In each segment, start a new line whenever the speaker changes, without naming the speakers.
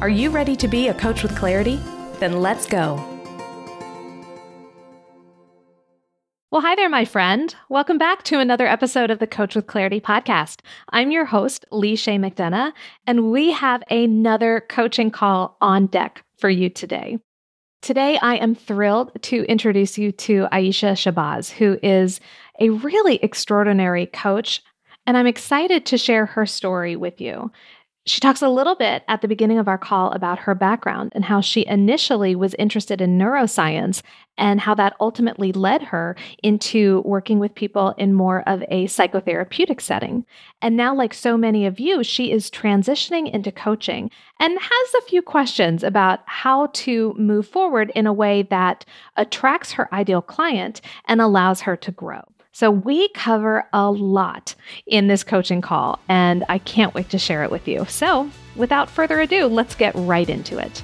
Are you ready to be a coach with clarity? Then let's go. Well, hi there, my friend. Welcome back to another episode of the Coach with Clarity podcast. I'm your host, Leisha McDonough, and we have another coaching call on deck for you today. Today, I am thrilled to introduce you to Aisha Shabazz, who is a really extraordinary coach, and I'm excited to share her story with you. She talks a little bit at the beginning of our call about her background and how she initially was interested in neuroscience and how that ultimately led her into working with people in more of a psychotherapeutic setting. And now, like so many of you, she is transitioning into coaching and has a few questions about how to move forward in a way that attracts her ideal client and allows her to grow. So, we cover a lot in this coaching call, and I can't wait to share it with you. So, without further ado, let's get right into it.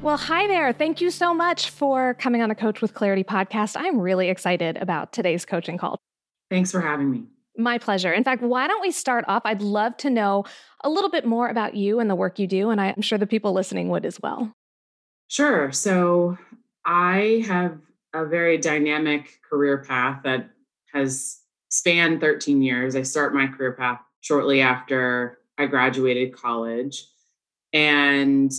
Well, hi there. Thank you so much for coming on the Coach with Clarity podcast. I'm really excited about today's coaching call.
Thanks for having me.
My pleasure. In fact, why don't we start off? I'd love to know a little bit more about you and the work you do, and I'm sure the people listening would as well.
Sure. So I have a very dynamic career path that has spanned 13 years. I start my career path shortly after I graduated college. And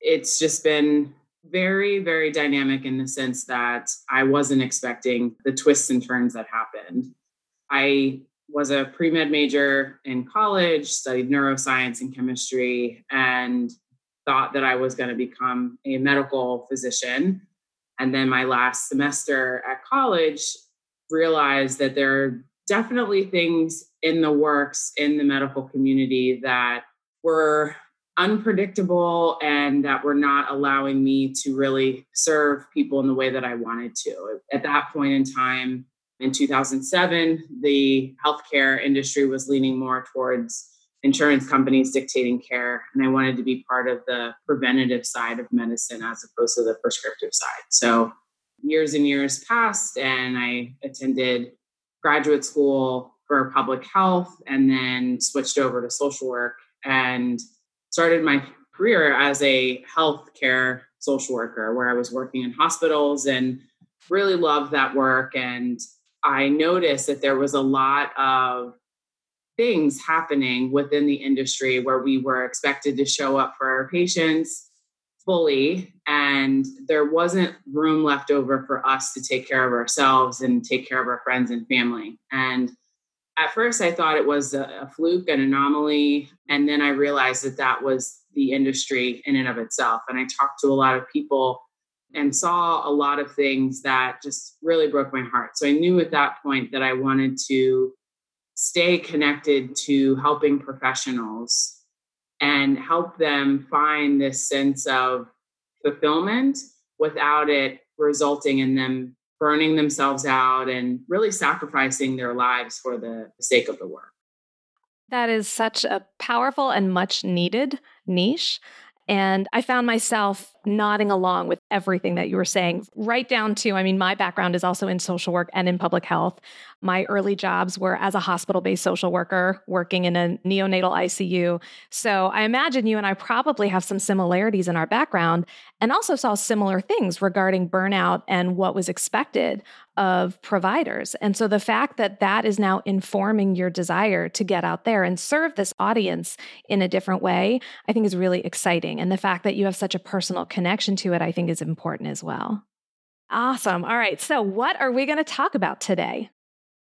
it's just been very, very dynamic in the sense that I wasn't expecting the twists and turns that happened. I was a pre med major in college, studied neuroscience and chemistry, and thought that I was going to become a medical physician. And then my last semester at college realized that there are definitely things in the works in the medical community that were unpredictable and that were not allowing me to really serve people in the way that I wanted to. At that point in time, in 2007, the healthcare industry was leaning more towards insurance companies dictating care. And I wanted to be part of the preventative side of medicine as opposed to the prescriptive side. So years and years passed, and I attended graduate school for public health and then switched over to social work and started my career as a healthcare social worker where I was working in hospitals and really loved that work. And I noticed that there was a lot of things happening within the industry where we were expected to show up for our patients fully and there wasn't room left over for us to take care of ourselves and take care of our friends and family. And at first i thought it was a, fluke an anomaly and then i realized that that was the industry in and of itself. And i talked to a lot of people and saw a lot of things that just really broke my heart. So i knew at that point that i wanted to stay connected to helping professionals and help them find this sense of fulfillment without it resulting in them burning themselves out and really sacrificing their lives for the sake of the work.
That is such a powerful and much needed niche. And I found myself nodding along with everything that you were saying, right down to I mean, my background is also in social work and in public health. My early jobs were as a hospital based social worker working in a neonatal ICU. So I imagine you and I probably have some similarities in our background and also saw similar things regarding burnout and what was expected of providers. And so the fact that that is now informing your desire to get out there and serve this audience in a different way, I think is really exciting. And the fact that you have such a personal connection to it, I think is important as well. Awesome. All right. So, what are we going to talk about today?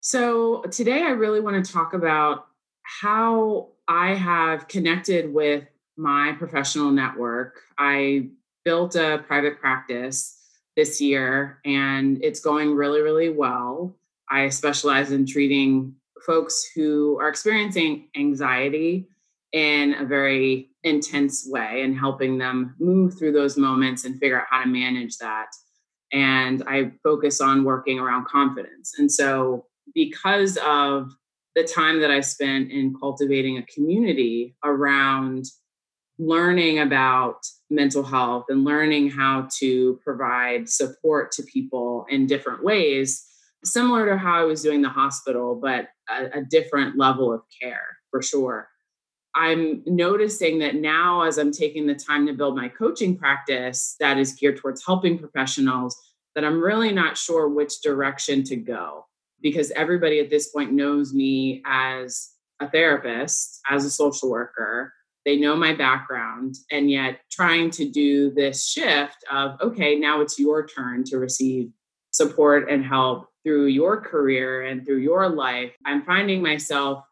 So, today I really want to talk about how I have connected with my professional network. I built a private practice this year and it's going really, really well. I specialize in treating folks who are experiencing anxiety in a very intense way and helping them move through those moments and figure out how to manage that. And I focus on working around confidence. And so, because of the time that I spent in cultivating a community around learning about mental health and learning how to provide support to people in different ways, similar to how I was doing the hospital, but a, a different level of care for sure. I'm noticing that now, as I'm taking the time to build my coaching practice that is geared towards helping professionals, that I'm really not sure which direction to go because everybody at this point knows me as a therapist, as a social worker. They know my background, and yet trying to do this shift of, okay, now it's your turn to receive support and help through your career and through your life. I'm finding myself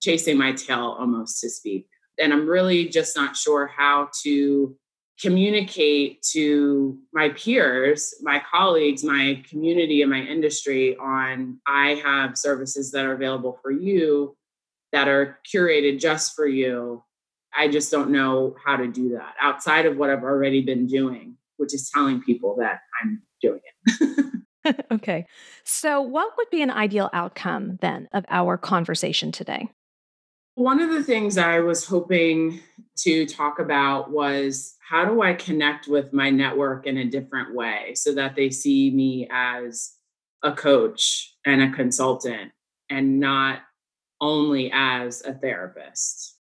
chasing my tail almost to speak. And I'm really just not sure how to communicate to my peers, my colleagues, my community, and my industry on I have services that are available for you that are curated just for you. I just don't know how to do that outside of what I've already been doing, which is telling people that I'm doing
it. okay. So, what would be an ideal outcome then of our conversation today?
One of the things I was hoping to talk about was how do I connect with my network in a different way so that they see me as a coach and a consultant and not only as a therapist.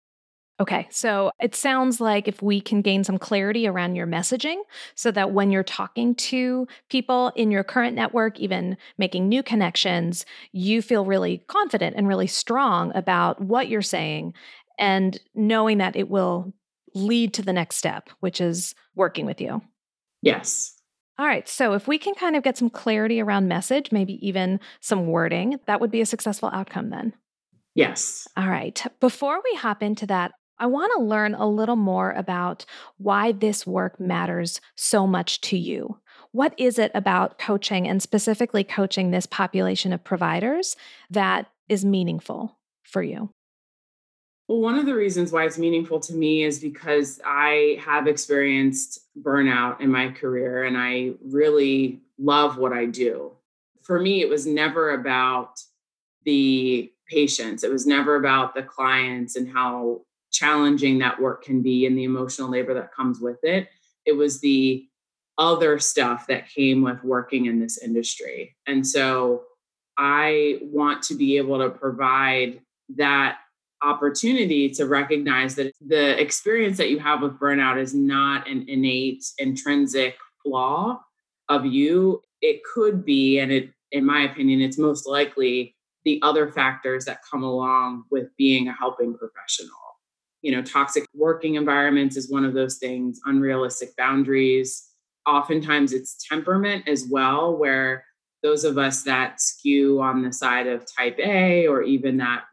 Okay, so it sounds like if we can gain some clarity around your messaging so that when you're talking to people in your current network, even making new connections, you feel really confident and really strong about what you're saying and knowing that it will lead to the next step, which is working with you.
Yes.
All right. So if we can kind of get some clarity around message, maybe even some wording, that would be a successful outcome then.
Yes.
All right. Before we hop into that, I want to learn a little more about why this work matters so much to you. What is it about coaching and specifically coaching this population of providers that is meaningful for you?
Well, one of the reasons why it's meaningful to me is because I have experienced burnout in my career and I really love what I do. For me, it was never about the patients, it was never about the clients and how challenging that work can be and the emotional labor that comes with it. It was the other stuff that came with working in this industry. And so I want to be able to provide that opportunity to recognize that the experience that you have with burnout is not an innate intrinsic flaw of you. It could be, and it, in my opinion, it's most likely the other factors that come along with being a helping professional you know toxic working environments is one of those things unrealistic boundaries. Oftentimes it's temperament as well where those of us that skew on the side of type a or even that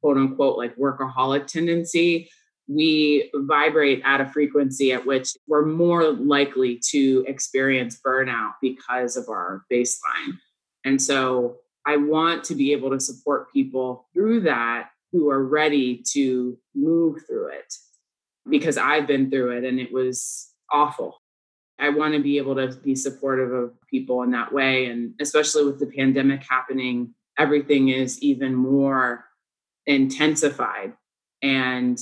quote unquote like workaholic tendency we vibrate at a frequency at which we're more likely to experience burnout because of our baseline. And so i want to be able to support people through that who are ready to move through it because I've been through it and it was awful. I want to be able to be supportive of people in that way. And especially with the pandemic happening, everything is even more intensified. And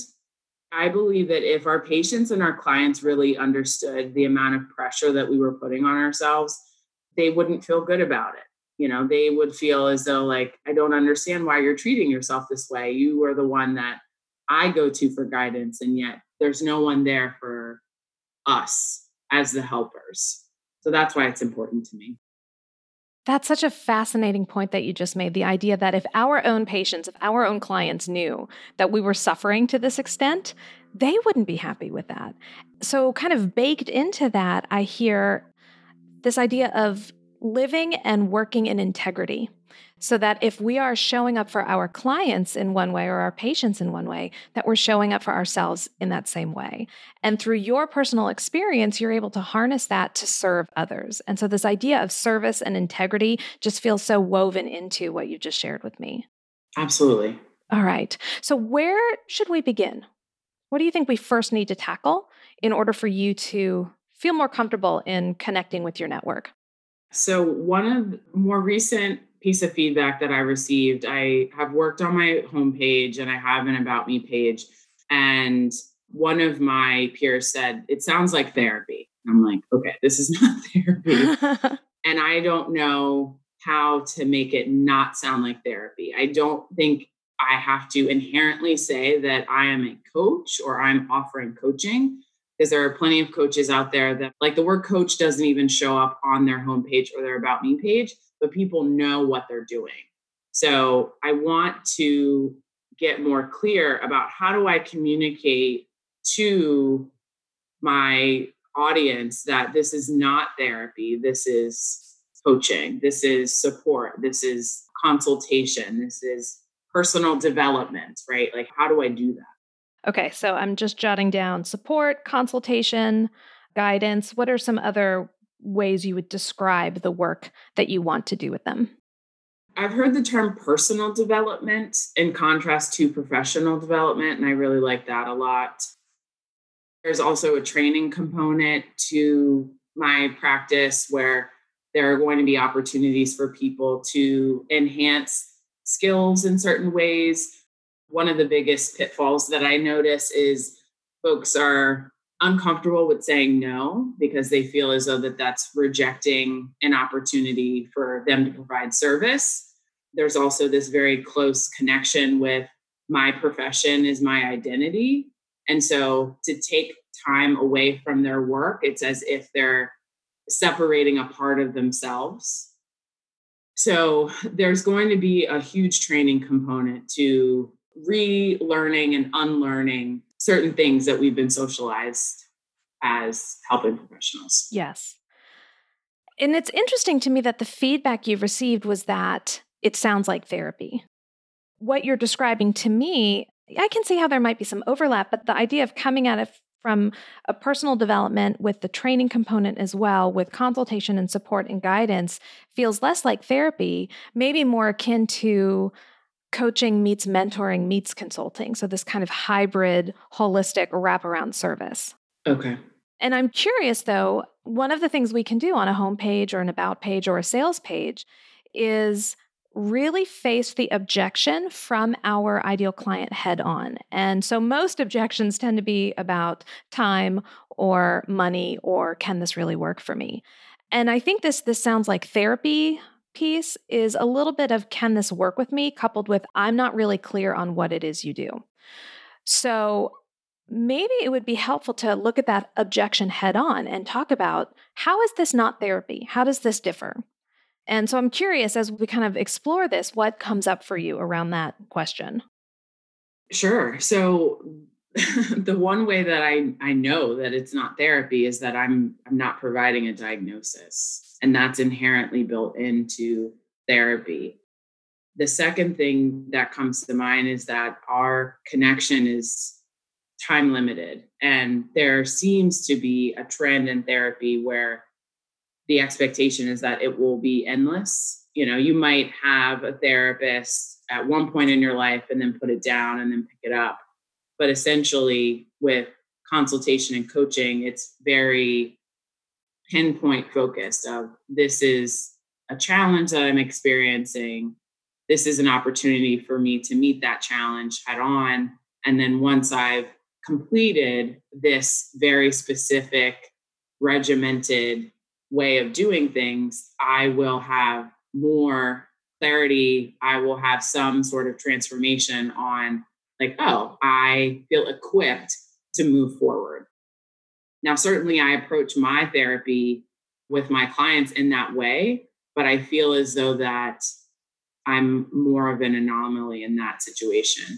I believe that if our patients and our clients really understood the amount of pressure that we were putting on ourselves, they wouldn't feel good about it you know they would feel as though like i don't understand why you're treating yourself this way you are the one that i go to for guidance and yet there's no one there for us as the helpers so that's why it's important to me
that's such a fascinating point that you just made. The idea that if our own patients, if our own clients knew that we were suffering to this extent, they wouldn't be happy with that. So, kind of baked into that, I hear this idea of living and working in integrity. So that if we are showing up for our clients in one way or our patients in one way, that we're showing up for ourselves in that same way. And through your personal experience, you're able to harness that to serve others. And so this idea of service and integrity just feels so woven into what you just shared with me.
Absolutely.
All right. So, where should we begin? what do you think we first need to tackle in order for you to feel more comfortable in connecting with your network?
So, one of the more recent piece of feedback that I received, I have worked on my homepage and I have an about me page. And one of my peers said, It sounds like therapy. I'm like, okay, this is not therapy. and I don't know how to make it not sound like therapy. I don't think I have to inherently say that I am a coach or I'm offering coaching because there are plenty of coaches out there that like the word coach doesn't even show up on their homepage or their about me page, but people know what they're doing. So I want to get more clear about how do I communicate to my audience that this is not therapy, this is coaching, this is support, this is consultation, this is personal development, right? Like, how do I do that?
Okay, so I'm just jotting down support, consultation, guidance. What are some other ways you would describe the work that you want to do with them?
I've heard the term personal development in contrast to professional development, and I really like that a lot. There's also a training component to my practice where there are going to be opportunities for people to enhance skills in certain ways. One of the biggest pitfalls that I notice is folks are uncomfortable with saying no because they feel as though that that's rejecting an opportunity for them to provide service. There's also this very close connection with my profession is my identity. And so to take time away from their work it's as if they're separating a part of themselves. So there's going to be a huge training component to relearning and unlearning certain things that we've been socialized as helping professionals.
Yes. And it's interesting to me that the feedback you've received was that it sounds like therapy. What you're describing to me, I can see how there might be some overlap, but the idea of coming at it from a personal development with the training component as well, with consultation and support and guidance, feels less like therapy, maybe more akin to coaching meets mentoring meets consulting. So, this kind of hybrid, holistic wraparound service.
Okay.
And I'm curious though, one of the things we can do on a homepage or an about page or a sales page is really face the objection from our ideal client head on. And so most objections tend to be about time or money or can this really work for me? And I think this this sounds like therapy piece is a little bit of can this work with me coupled with I'm not really clear on what it is you do. So maybe it would be helpful to look at that objection head on and talk about how is this not therapy? How does this differ? And so I'm curious as we kind of explore this, what comes up for you around that question?
Sure. So the one way that I, I know that it's not therapy is that I'm I'm not providing a diagnosis. And that's inherently built into therapy. The second thing that comes to mind is that our connection is time limited. And there seems to be a trend in therapy where the expectation is that it will be endless. You know, you might have a therapist at one point in your life and then put it down and then pick it up. But essentially, with consultation and coaching, it's very pinpoint focused of this is a challenge that I'm experiencing. This is an opportunity for me to meet that challenge head on. And then once I've completed this very specific, regimented way of doing things, I will have more clarity. I will have some sort of transformation on, like, oh, I feel equipped to move forward. Now, certainly, I approach my therapy with my clients in that way, but I feel as though that I'm more of an anomaly in that situation.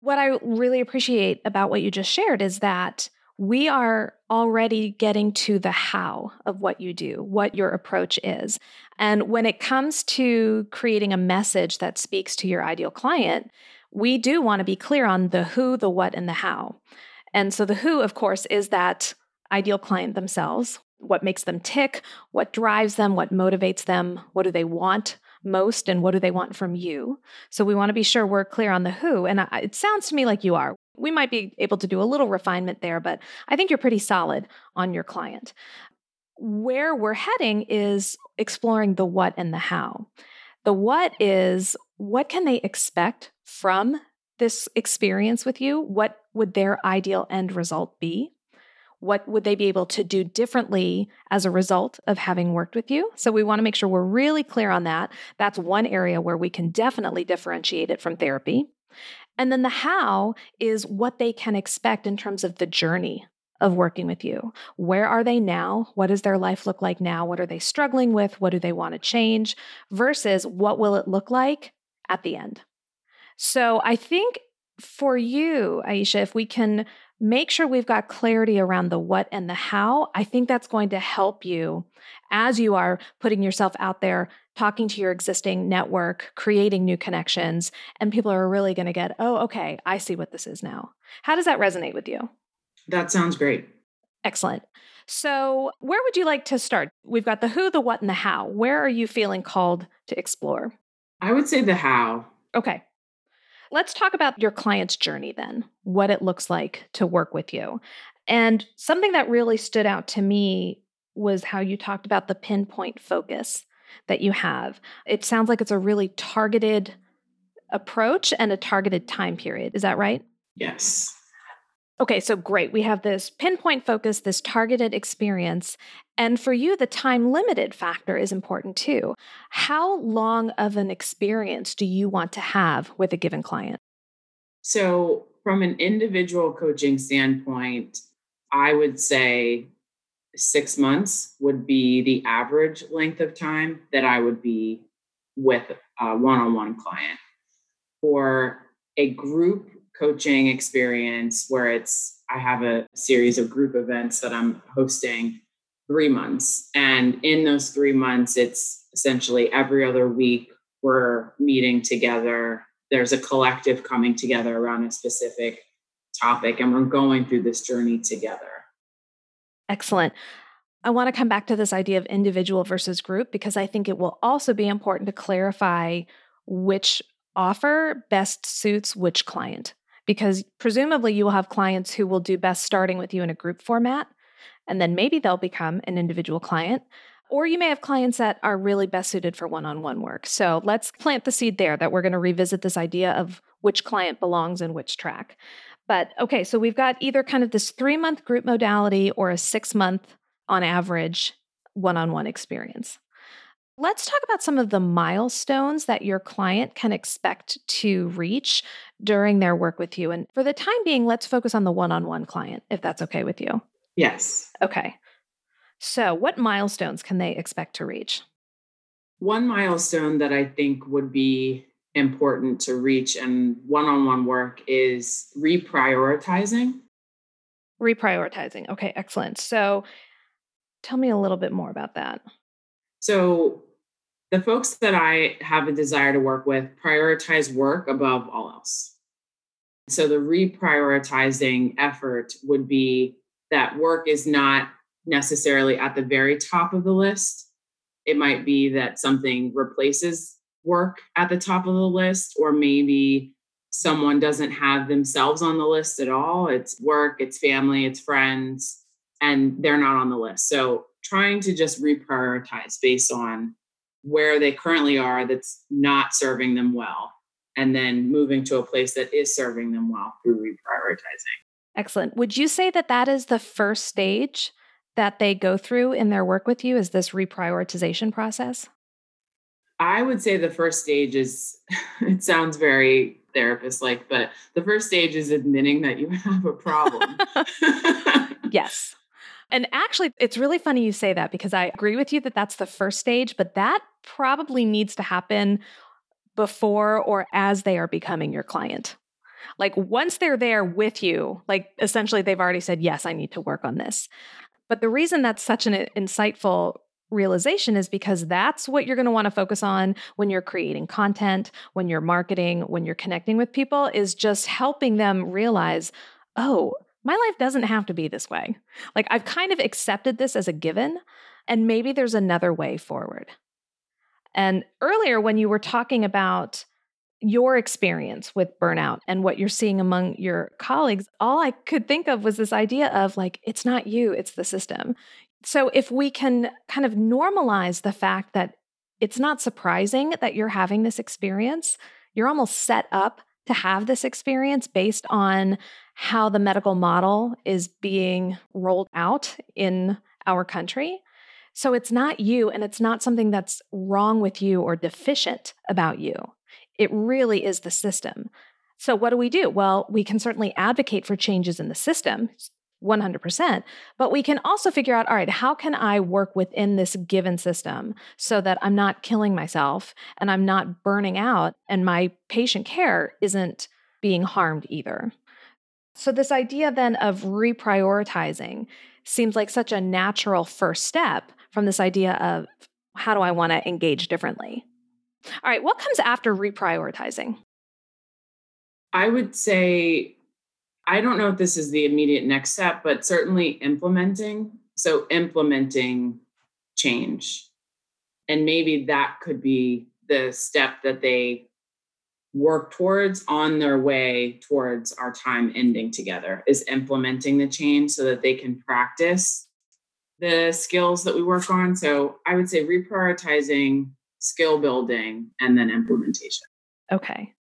What I really appreciate about what you just shared is that we are already getting to the how of what you do, what your approach is. And when it comes to creating a message that speaks to your ideal client, we do want to be clear on the who, the what, and the how. And so the who, of course, is that ideal client themselves. What makes them tick? What drives them? What motivates them? What do they want? most and what do they want from you. So we want to be sure we're clear on the who. And it sounds to me like you are. We might be able to do a little refinement there, but I think you're pretty solid on your client. Where we're heading is exploring the what and the how. The what is what can they expect from this experience with you? What would their ideal end result be? What would they be able to do differently as a result of having worked with you? So, we want to make sure we're really clear on that. That's one area where we can definitely differentiate it from therapy. And then the how is what they can expect in terms of the journey of working with you. Where are they now? What does their life look like now? What are they struggling with? What do they want to change? Versus what will it look like at the end? So I think for you, Aisha, if we can make sure we've got clarity around the what and the how, I think that's going to help you as you are putting yourself out there, talking to your existing network, creating new connections, and people are really going to get, oh, okay, I see what this is now. How does that resonate with you?
That sounds great.
Excellent. So, where would you like to start? We've got the who, the what, and the how. Where are you feeling called to explore?
I would say the how.
Okay. Let's talk about your client's journey then, what it looks like to work with you. And something that really stood out to me was how you talked about the pinpoint focus that you have. It sounds like it's a really targeted approach and a targeted time period. Is that right?
Yes.
Okay, so great. We have this pinpoint focus, this targeted experience. And for you, the time limited factor is important too. How long of an experience do you want to have with a given client?
So, from an individual coaching standpoint, I would say six months would be the average length of time that I would be with a one on one client. For a group coaching experience where it's, I have a series of group events that I'm hosting three months. And in those three months, it's essentially every other week we're meeting together. There's a collective coming together around a specific topic, and we're going through this journey together.
Excellent. I want to come back to this idea of individual versus group because I think it will also be important to clarify which offer best suits which client. Because presumably you will have clients who will do best starting with you in a group format and then maybe they'll become an individual client. Or you may have clients that are really best suited for one on one work. So let's plant the seed there that we're going to revisit this idea of which client belongs in which track. But okay, so we've got either kind of this three month group modality or a six month on average one on one experience. Let's talk about some of the milestones that your client can expect to reach during their work with you. And for the time being, let's focus on the one on one client, if that's okay with you.
Yes.
Okay. So, what milestones can they expect to reach?
One milestone that I think would be important to reach in one on one work is reprioritizing.
Reprioritizing. Okay, excellent. So, tell me a little bit more about that.
So, the folks that I have a desire to work with prioritize work above all else. So, the reprioritizing effort would be that work is not necessarily at the very top of the list. It might be that something replaces work at the top of the list, or maybe someone doesn't have themselves on the list at all. It's work, it's family, it's friends, and they're not on the list. So trying to just reprioritize based on where they currently are that's not serving them well, and then moving to a place that is serving them well through reprioritizing.
Excellent. Would you say that that is the first stage that they go through in their work with you? Is this reprioritization process?
I would say the first stage is, it sounds very therapist like, but the first stage is admitting that you have a problem.
yes. And actually, it's really funny you say that because I agree with you that that's the first stage, but that probably needs to happen before or as they are becoming your client. Like once they're there with you, like essentially they've already said, yes, I need to work on this. But the reason that's such an insightful realization is because that's what you're going to want to focus on when you're creating content, when you're marketing, when you're connecting with people, is just helping them realize, oh, my life doesn't have to be this way. Like I've kind of accepted this as a given, and maybe there's another way forward. And earlier, when you were talking about your experience with burnout and what you're seeing among your colleagues, all I could think of was this idea of like, it's not you, it's the system. So if we can kind of normalize the fact that it's not surprising that you're having this experience, you're almost set up to have this experience based on how the medical model is being rolled out in our country. So it's not you, and it's not something that's wrong with you or deficient about you. It really is the system. So, what do we do? Well, we can certainly advocate for changes in the system, 100%, but we can also figure out all right, how can I work within this given system so that I'm not killing myself and I'm not burning out and my patient care isn't being harmed either? So, this idea then of reprioritizing seems like such a natural first step from this idea of how do I want to engage differently? All right, what comes after reprioritizing?
I would say, I don't know if this is the immediate next step, but certainly implementing. So, implementing change. And maybe that could be the step that they work towards on their way towards our time ending together is implementing the change so that they can practice the skills that we work on. So I would say reprioritizing, skill building, and then implementation.
Okay.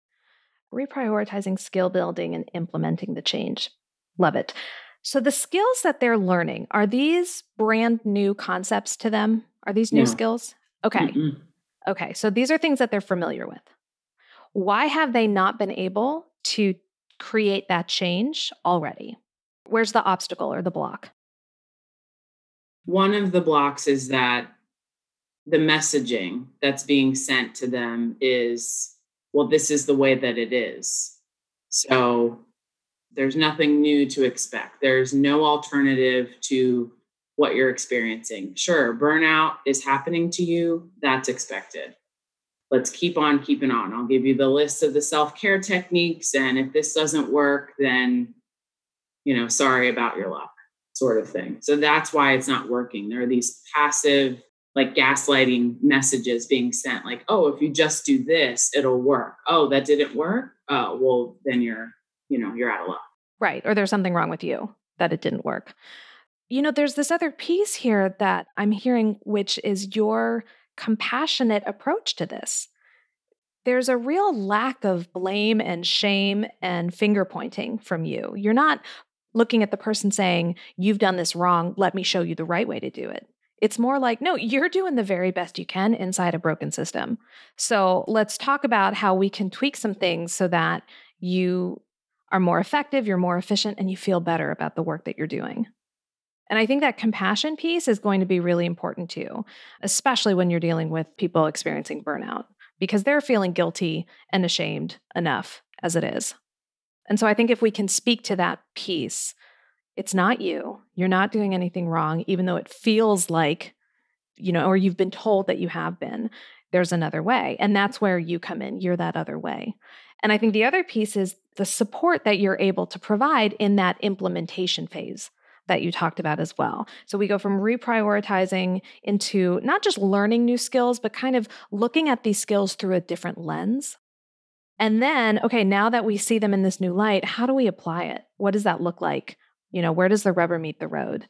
Reprioritizing skill building and implementing the change. Love it. So the skills that they're learning, are these brand new concepts to them? Are these new no. skills? Okay. Mm-mm. Okay. So these are things that they're familiar with. Why have they not been able to create that change already? Where's the obstacle or the block?
One of the blocks is that the messaging that's being sent to them is, well, this is the way that it is. So there's nothing new to expect. There's no alternative to what you're experiencing. Sure, burnout is happening to you, that's expected. Let's keep on keeping on. I'll give you the list of the self care techniques. And if this doesn't work, then, you know, sorry about your luck sort of thing. So that's why it's not working. There are these passive, like gaslighting messages being sent, like, oh, if you just do this, it'll work. Oh, that didn't work. Oh, well, then you're, you know, you're out of luck.
Right. Or there's something wrong with you that it didn't work. You know, there's this other piece here that I'm hearing, which is your compassionate approach to this. There's a real lack of blame and shame and finger pointing from you. You're not looking at the person saying, You've done this wrong. Let me show you the right way to do it. It's more like, No, you're doing the very best you can inside a broken system. So let's talk about how we can tweak some things so that you are more effective, you're more efficient, and you feel better about the work that you're doing. And I think that compassion piece is going to be really important too, especially when you're dealing with people experiencing burnout, because they're feeling guilty and ashamed enough as it is. And so I think if we can speak to that piece, it's not you. You're not doing anything wrong, even though it feels like, you know, or you've been told that you have been. There's another way. And that's where you come in. You're that other way. And I think the other piece is the support that you're able to provide in that implementation phase that you talked about as well. So we go from reprioritizing into not just learning new skills, but kind of looking at these skills through a different lens and then, okay, now that we see them in this new light, how do we apply it? What does that look like? You know, where does the rubber meet the road?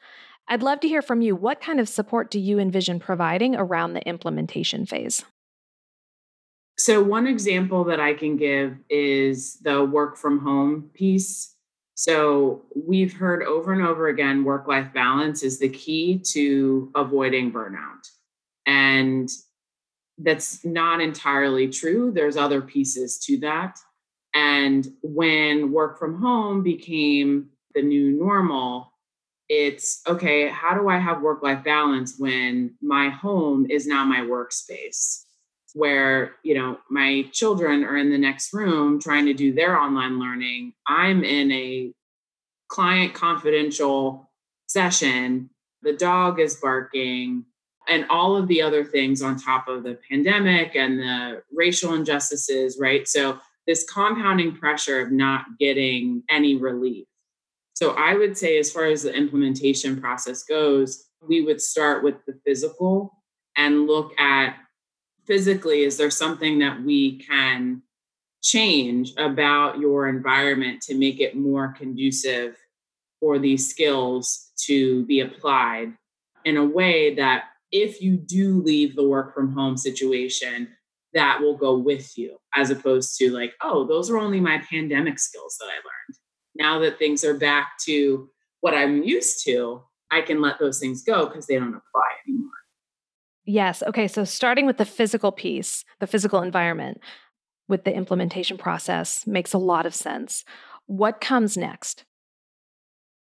I'd love to hear from you. What kind of support do you envision providing around the implementation phase?
So, one example that I can give is the work from home piece. So, we've heard over and over again work life balance is the key to avoiding burnout. And that's not entirely true. There's other pieces to that. And when work from home became the new normal, it's okay, how do I have work life balance when my home is now my workspace? Where, you know, my children are in the next room trying to do their online learning. I'm in a client confidential session. The dog is barking and all of the other things on top of the pandemic and the racial injustices, right? So, this compounding pressure of not getting any relief. So, I would say, as far as the implementation process goes, we would start with the physical and look at physically, is there something that we can change about your environment to make it more conducive for these skills to be applied in a way that if you do leave the work from home situation, that will go with you, as opposed to like, oh, those are only my pandemic skills that I learned. Now that things are back to what I'm used to, I can let those things go because they don't apply anymore.
Yes. Okay. So starting with the physical piece, the physical environment with the implementation process makes a lot of sense. What comes next?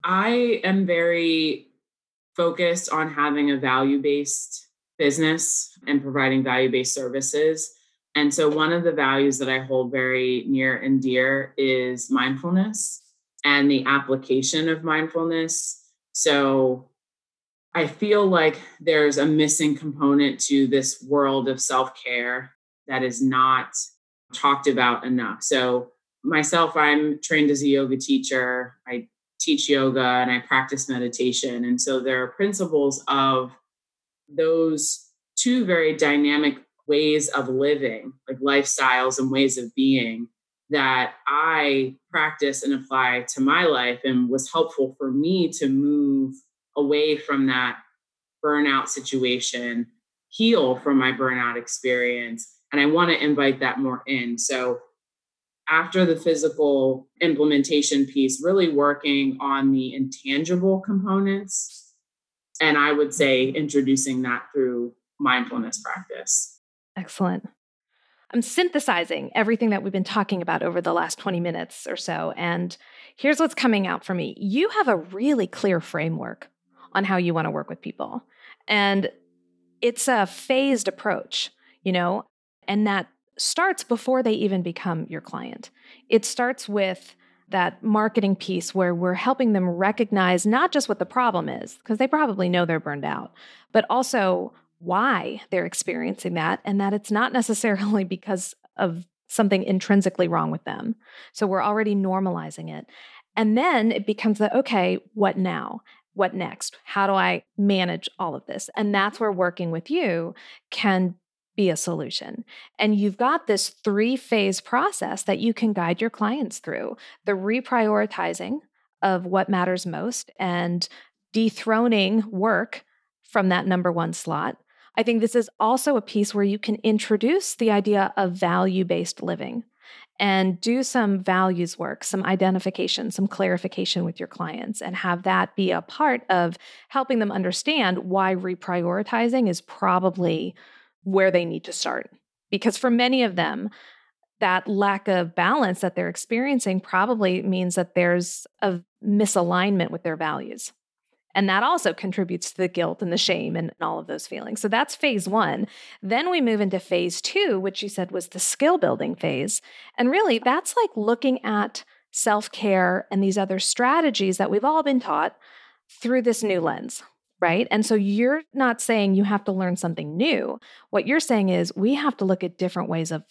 I am very focused on having a value based business and providing value based services. And so, one of the values that I hold very near and dear is mindfulness and the application of mindfulness. So, I feel like there's a missing component to this world of self care that is not talked about enough. So, myself, I'm trained as a yoga teacher. I teach yoga and I practice meditation. And so, there are principles of those two very dynamic ways of living, like lifestyles and ways of being that I practice and apply to my life and was helpful for me to move away from that burnout situation, heal from my burnout experience. And I want to invite that more in. So, after the physical implementation piece, really working on the intangible components. And I would say introducing that through mindfulness practice.
Excellent. I'm synthesizing everything that we've been talking about over the last 20 minutes or so. And here's what's coming out for me you have a really clear framework on how you want to work with people. And it's a phased approach, you know, and that starts before they even become your client. It starts with that marketing piece where we're helping them recognize not just what the problem is, because they probably know they're burned out, but also why they're experiencing that and that it's not necessarily because of something intrinsically wrong with them. So we're already normalizing it. And then it becomes the okay, what now? What next? How do I manage all of this? And that's where working with you can be a solution. And you've got this three phase process that you can guide your clients through the reprioritizing of what matters most and dethroning work from that number one slot, I think this is also a piece where you can introduce the idea of value based living and do some values work, some identification, some clarification with your clients, and have that be a part of helping them understand why reprioritizing is probably where they need to start. Because for many of them, that lack of balance that they're experiencing probably means that there's a misalignment with their values. And that also contributes to the guilt and the shame and all of those feelings. So that's phase one. Then we move into phase two, which you said was the skill building phase. And really, that's like looking at self care and these other strategies that we've all been taught through this new lens. Right. And so you're not saying you have to learn something new. What you're saying is we have to look at different ways of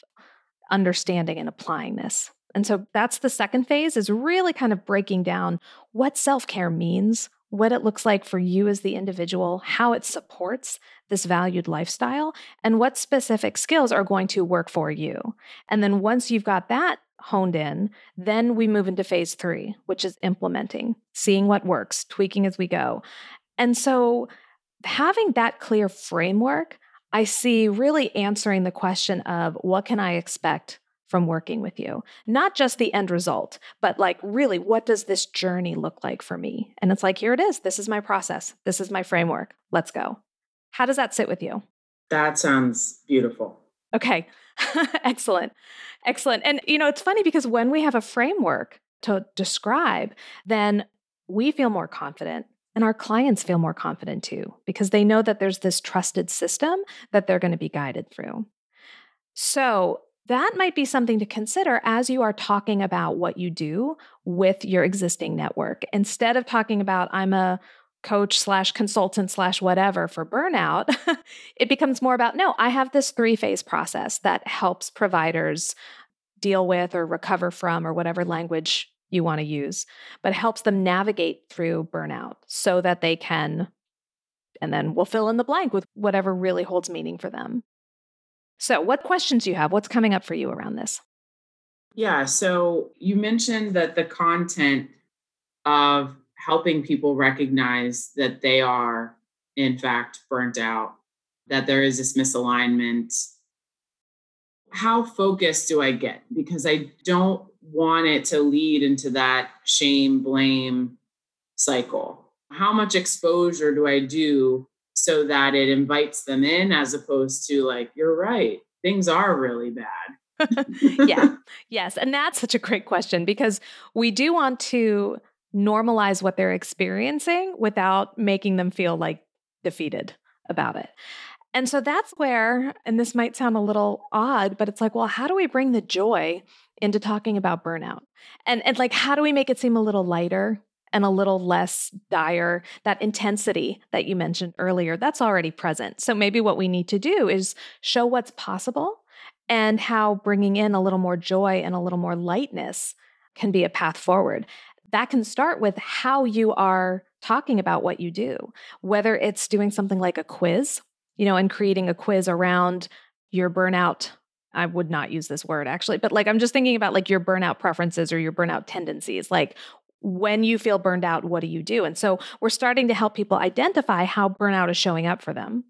understanding and applying this. And so that's the second phase is really kind of breaking down what self care means, what it looks like for you as the individual, how it supports this valued lifestyle, and what specific skills are going to work for you. And then once you've got that honed in, then we move into phase three, which is implementing, seeing what works, tweaking as we go. And so having that clear framework, I see really answering the question of what can I expect from working with you. Not just the end result, but like, really, what does this journey look like for me? And it's like, here it is. This is my process. This is my framework. Let's go. How does that sit with you?
That sounds beautiful.
Okay. Excellent. Excellent. And, you know, it's funny because when we have a framework to describe, then we feel more confident and our clients feel more confident too, because they know that there's this trusted system that they're going to be guided through. So, that might be something to consider as you are talking about what you do with your existing network. Instead of talking about, I'm a coach slash consultant slash whatever for burnout, it becomes more about, no, I have this three phase process that helps providers deal with or recover from or whatever language you want to use, but helps them navigate through burnout so that they can, and then we'll fill in the blank with whatever really holds meaning for them. So, what questions do you have? What's coming up for you around this?
Yeah. So you mentioned that the content of helping people recognize that they are, in fact, burnt out, that there is this misalignment. How focused do I get? Because I don't want it to lead into that shame, blame cycle. How much exposure do I do so that it invites them in as opposed to like, you're right, things are really bad?
yeah. Yes. And that's such a great question because we do want to normalize what they're experiencing without making them feel like defeated about it. And so that's where, and this might sound a little odd, but it's like, well, how do we bring the joy into talking about burnout? And, and like, how do we make it seem a little lighter and a little less dire? That intensity that you mentioned earlier, that's already present. So maybe what we need to do is show what's possible and how bringing in a little more joy and a little more lightness can be a path forward that can start with how you are talking about what you do, whether it's doing something like a quiz, you know, and creating a quiz around your burnout. I would not use this word actually, but like I'm just thinking about like your burnout preferences or your burnout tendencies. Like when you feel burned out, what do you do? And so we're starting to help people identify how burnout is showing up for them.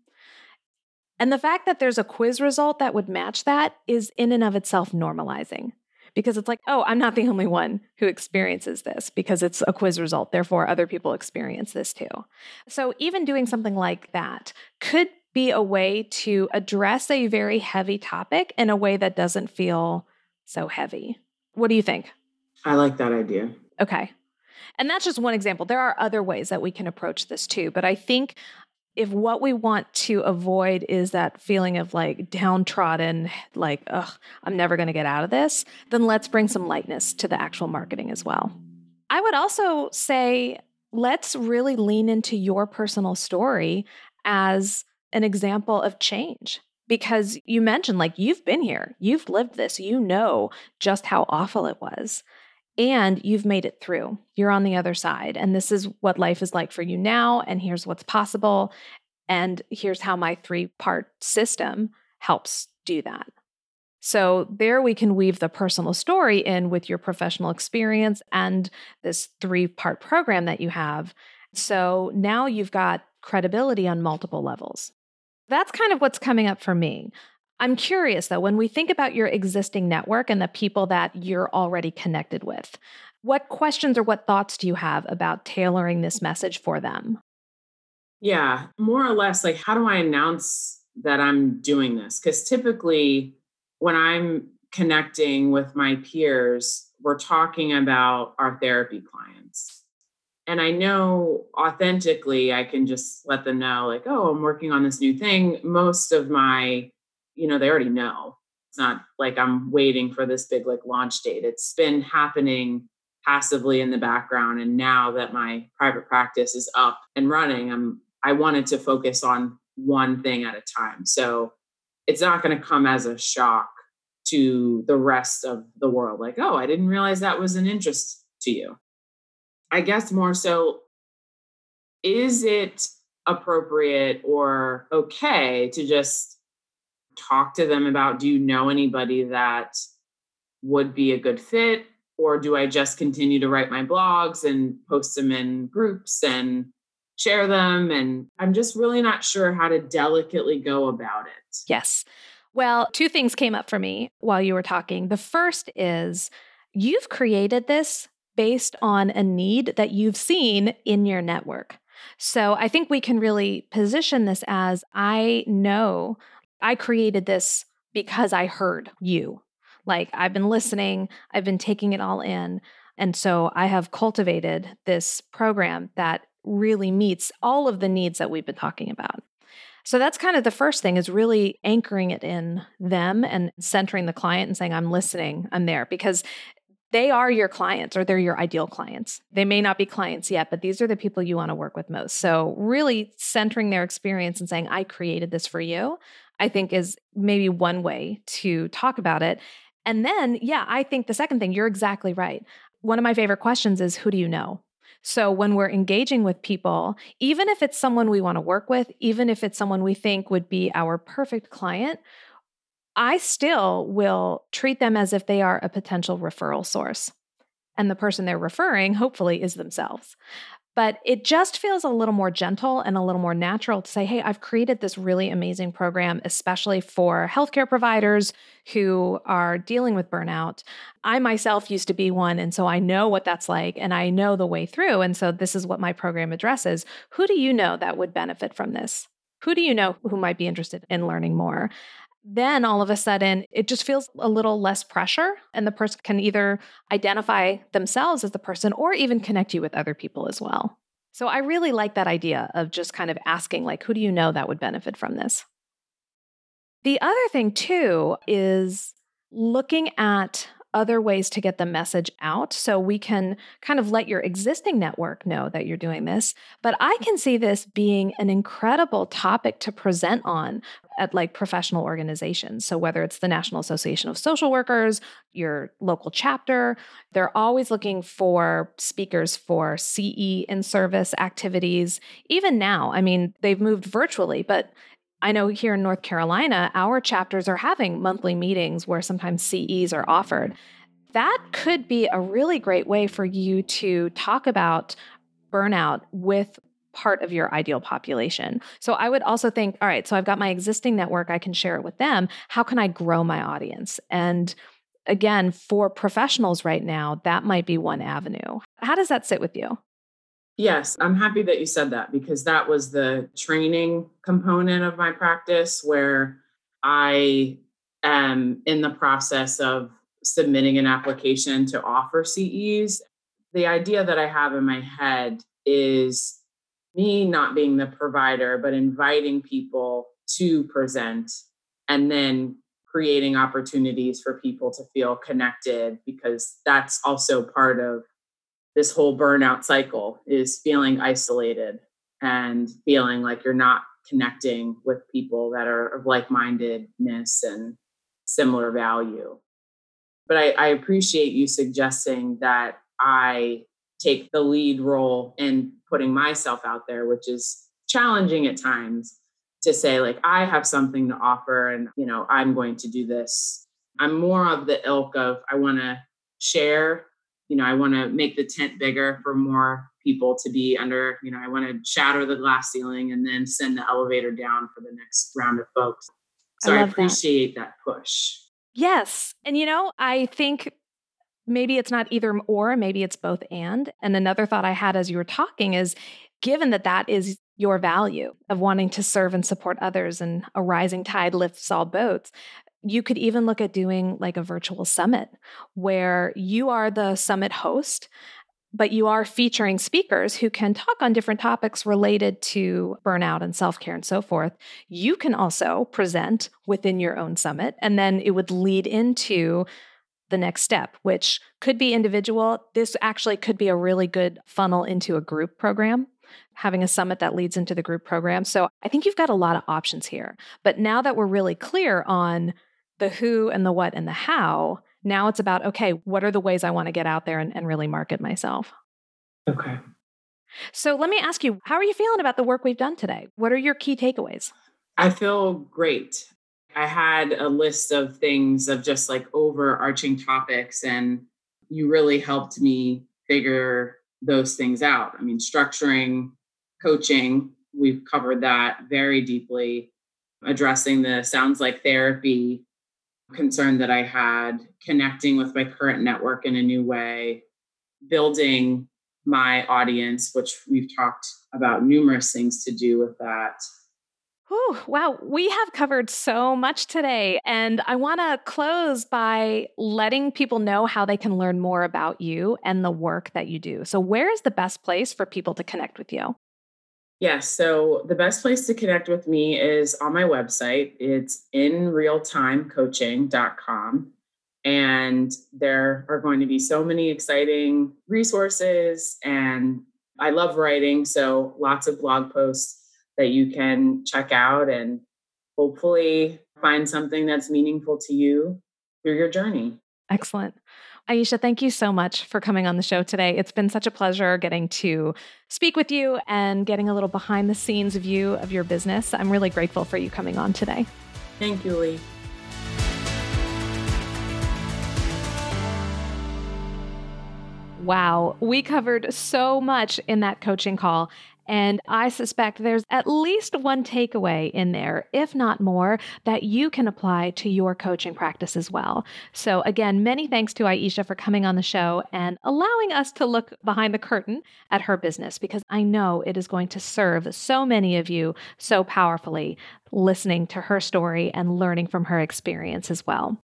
And the fact that there's a quiz result that would match that is in and of itself normalizing because it's like, oh, I'm not the only one who experiences this because it's a quiz result. Therefore, other people experience this too. So, even doing something like that could be a way to address a very heavy topic in a way that doesn't feel so heavy. What do you think?
I like that idea.
Okay. And that's just one example. There are other ways that we can approach this too. But I think if what we want to avoid is that feeling of like downtrodden, like, ugh, I'm never going to get out of this, then let's bring some lightness to the actual marketing as well. I would also say, let's really lean into your personal story as an example of change. Because you mentioned, like, you've been here, you've lived this, you know just how awful it was and you've made it through. You're on the other side. And this is what life is like for you now. And here's what's possible. And here's how my three part system helps do that. So, there we can weave the personal story in with your professional experience and this three part program that you have. So now you've got credibility on multiple levels. That's kind of what's coming up for me. I'm curious though, when we think about your existing network and the people that you're already connected with, what questions or what thoughts do you have about tailoring this message for them?
Yeah, more or less like how do I announce that I'm doing this? Because typically when I'm connecting with my peers, we're talking about our therapy clients. And I know authentically, I can just let them know, like, oh, I'm working on this new thing. Most of my you know, they already know. It's not like I'm waiting for this big like launch date. It's been happening passively in the background. And now that my private practice is up and running, I'm I wanted to focus on one thing at a time. So it's not going to come as a shock to the rest of the world. Like, oh, I didn't realize that was an interest to you. I guess more so, is it appropriate or okay to just talk to them about do you know anybody that would be a good fit or do I just continue to write my blogs and post them in groups and share them and I'm just really not sure how to delicately go about it.
Yes. Well, two things came up for me while you were talking. The first is you've created this based on a need that you've seen in your network. So I think we can really position this as I know I created this because I heard you. Like I've been listening, I've been taking it all in. And so I have cultivated this program that really meets all of the needs that we've been talking about. So that's kind of the first thing is really anchoring it in them and centering the client and saying, I'm listening, I'm there. Because they are your clients or they're your ideal clients. They may not be clients yet, but these are the people you want to work with most. So, really centering their experience and saying, I created this for you, I think is maybe one way to talk about it. And then, yeah, I think the second thing, you're exactly right. One of my favorite questions is, Who do you know? So, when we're engaging with people, even if it's someone we want to work with, even if it's someone we think would be our perfect client, I still will treat them as if they are a potential referral source. And the person they're referring, hopefully, is themselves. But it just feels a little more gentle and a little more natural to say, hey, I've created this really amazing program, especially for healthcare providers who are dealing with burnout. I myself used to be one, and so I know what that's like and I know the way through. And so this is what my program addresses. Who do you know that would benefit from this? Who do you know who might be interested in learning more? Then all of a sudden it just feels a little less pressure and the person can either identify themselves as the person or even connect you with other people as well so i really like that idea of just kind of asking like who do you know that would benefit from this the other thing too is looking at other ways to get the message out. So we can kind of let your existing network know that you're doing this. But I can see this being an incredible topic to present on at like professional organizations. So whether it's the National Association of Social Workers, your local chapter, they're always looking for speakers for CE in service activities. Even now, I mean, they've moved virtually, but I know here in North Carolina, our chapters are having monthly meetings where sometimes CEs are offered. That could be a really great way for you to talk about burnout with part of your ideal population. So I would also think, all right, so I've got my existing network, I can share it with them. How can I grow my audience? And again, for professionals right now, that might be one avenue. How does that sit with you?
Yes, I'm happy that you said that because that was the training component of my practice where I am in the process of submitting an application to offer CEs. The idea that I have in my head is me not being the provider, but inviting people to present and then creating opportunities for people to feel connected because that's also part of this whole burnout cycle is feeling isolated and feeling like you're not connecting with people that are of like-mindedness and similar value. But I, I appreciate you suggesting that i take the lead role in putting myself out there which is challenging at times to say like i have something to offer and you know i'm going to do this i'm more of the ilk of i want to share you know, I want to make the tent bigger for more people to be under, you know, I want to shatter the glass ceiling and then send the elevator down for the next round of folks. So I, I appreciate that. that push.
Yes. And, you know, I think maybe it's not either or, maybe it's both and. And another thought I had as you were talking is given that that is your value of wanting to serve and support others and a rising tide lifts all boats, you could even look at doing like a virtual summit where you are the summit host, but you are featuring speakers who can talk on different topics related to burnout and self care and so forth. You can also present within your own summit, and then it would lead into the next step, which could be individual. This actually could be a really good funnel into a group program having a summit that leads into the group program. So I think you've got a lot of options here. But now that we're really clear on the who and the what and the how. Now it's about, okay, what are the ways I want to get out there and, and really market myself?
Okay.
So let me ask you, how are you feeling about the work we've done today? What are your key takeaways?
I feel great. I had a list of things of just like overarching topics, and you really helped me figure those things out. I mean, structuring, coaching, we've covered that very deeply. Addressing the sounds like therapy concern that I had, connecting with my current network in a new way, building my audience, which we've talked about numerous things to do with that.
Whew, wow, we have covered so much today. And I want to close by letting people know how they can learn more about you and the work that you do. So, where is the best place for people to connect with you?
Yes. So the best place to connect with me is on my website. It's inrealtimecoaching.com. And there are going to be so many exciting resources. And I love writing. So lots of blog posts that you can check out and hopefully find something that's meaningful to you through your journey.
Excellent. Aisha, thank you so much for coming on the show today. It's been such a pleasure getting to speak with you and getting a little behind the scenes view of your business. I'm really grateful for you coming on today.
Thank you, Lee.
Wow, we covered so much in that coaching call. And I suspect there's at least one takeaway in there, if not more, that you can apply to your coaching practice as well. So, again, many thanks to Aisha for coming on the show and allowing us to look behind the curtain at her business because I know it is going to serve so many of you so powerfully listening to her story and learning from her experience as well.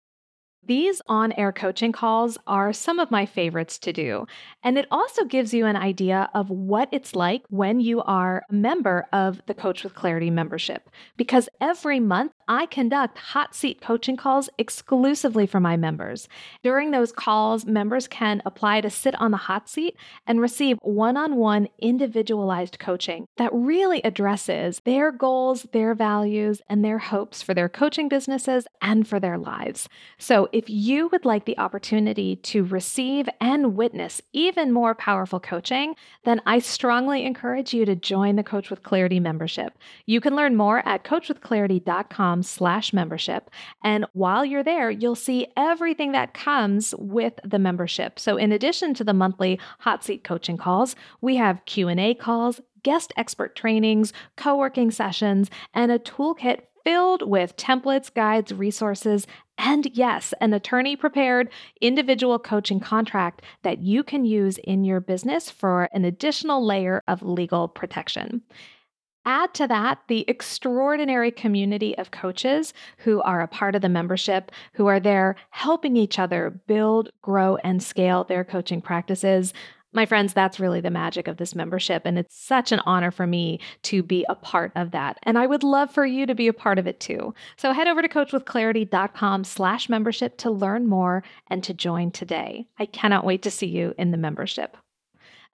These on air coaching calls are some of my favorites to do. And it also gives you an idea of what it's like when you are a member of the Coach with Clarity membership. Because every month I conduct hot seat coaching calls exclusively for my members. During those calls, members can apply to sit on the hot seat and receive one on one individualized coaching that really addresses their goals, their values, and their hopes for their coaching businesses and for their lives. So, if you would like the opportunity to receive and witness even more powerful coaching, then I strongly encourage you to join the Coach with Clarity membership. You can learn more at coachwithclarity.com slash membership. And while you're there, you'll see everything that comes with the membership. So in addition to the monthly hot seat coaching calls, we have Q&A calls, guest expert trainings, co-working sessions, and a toolkit filled with templates, guides, resources, and yes, an attorney prepared individual coaching contract that you can use in your business for an additional layer of legal protection. Add to that the extraordinary community of coaches who are a part of the membership, who are there helping each other build, grow, and scale their coaching practices. My friends, that's really the magic of this membership. And it's such an honor for me to be a part of that. And I would love for you to be a part of it too. So head over to coachwithclarity.com slash membership to learn more and to join today. I cannot wait to see you in the membership.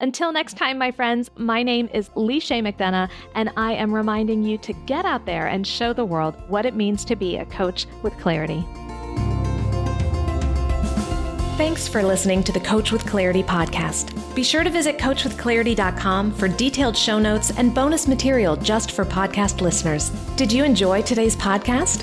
Until next time, my friends, my name is Lee Chaix McDonough, and I am reminding you to get out there and show the world what it means to be a coach with clarity. Thanks for listening to the Coach with Clarity podcast. Be sure to visit coachwithclarity.com for detailed show notes and bonus material just for podcast listeners. Did you enjoy today's podcast?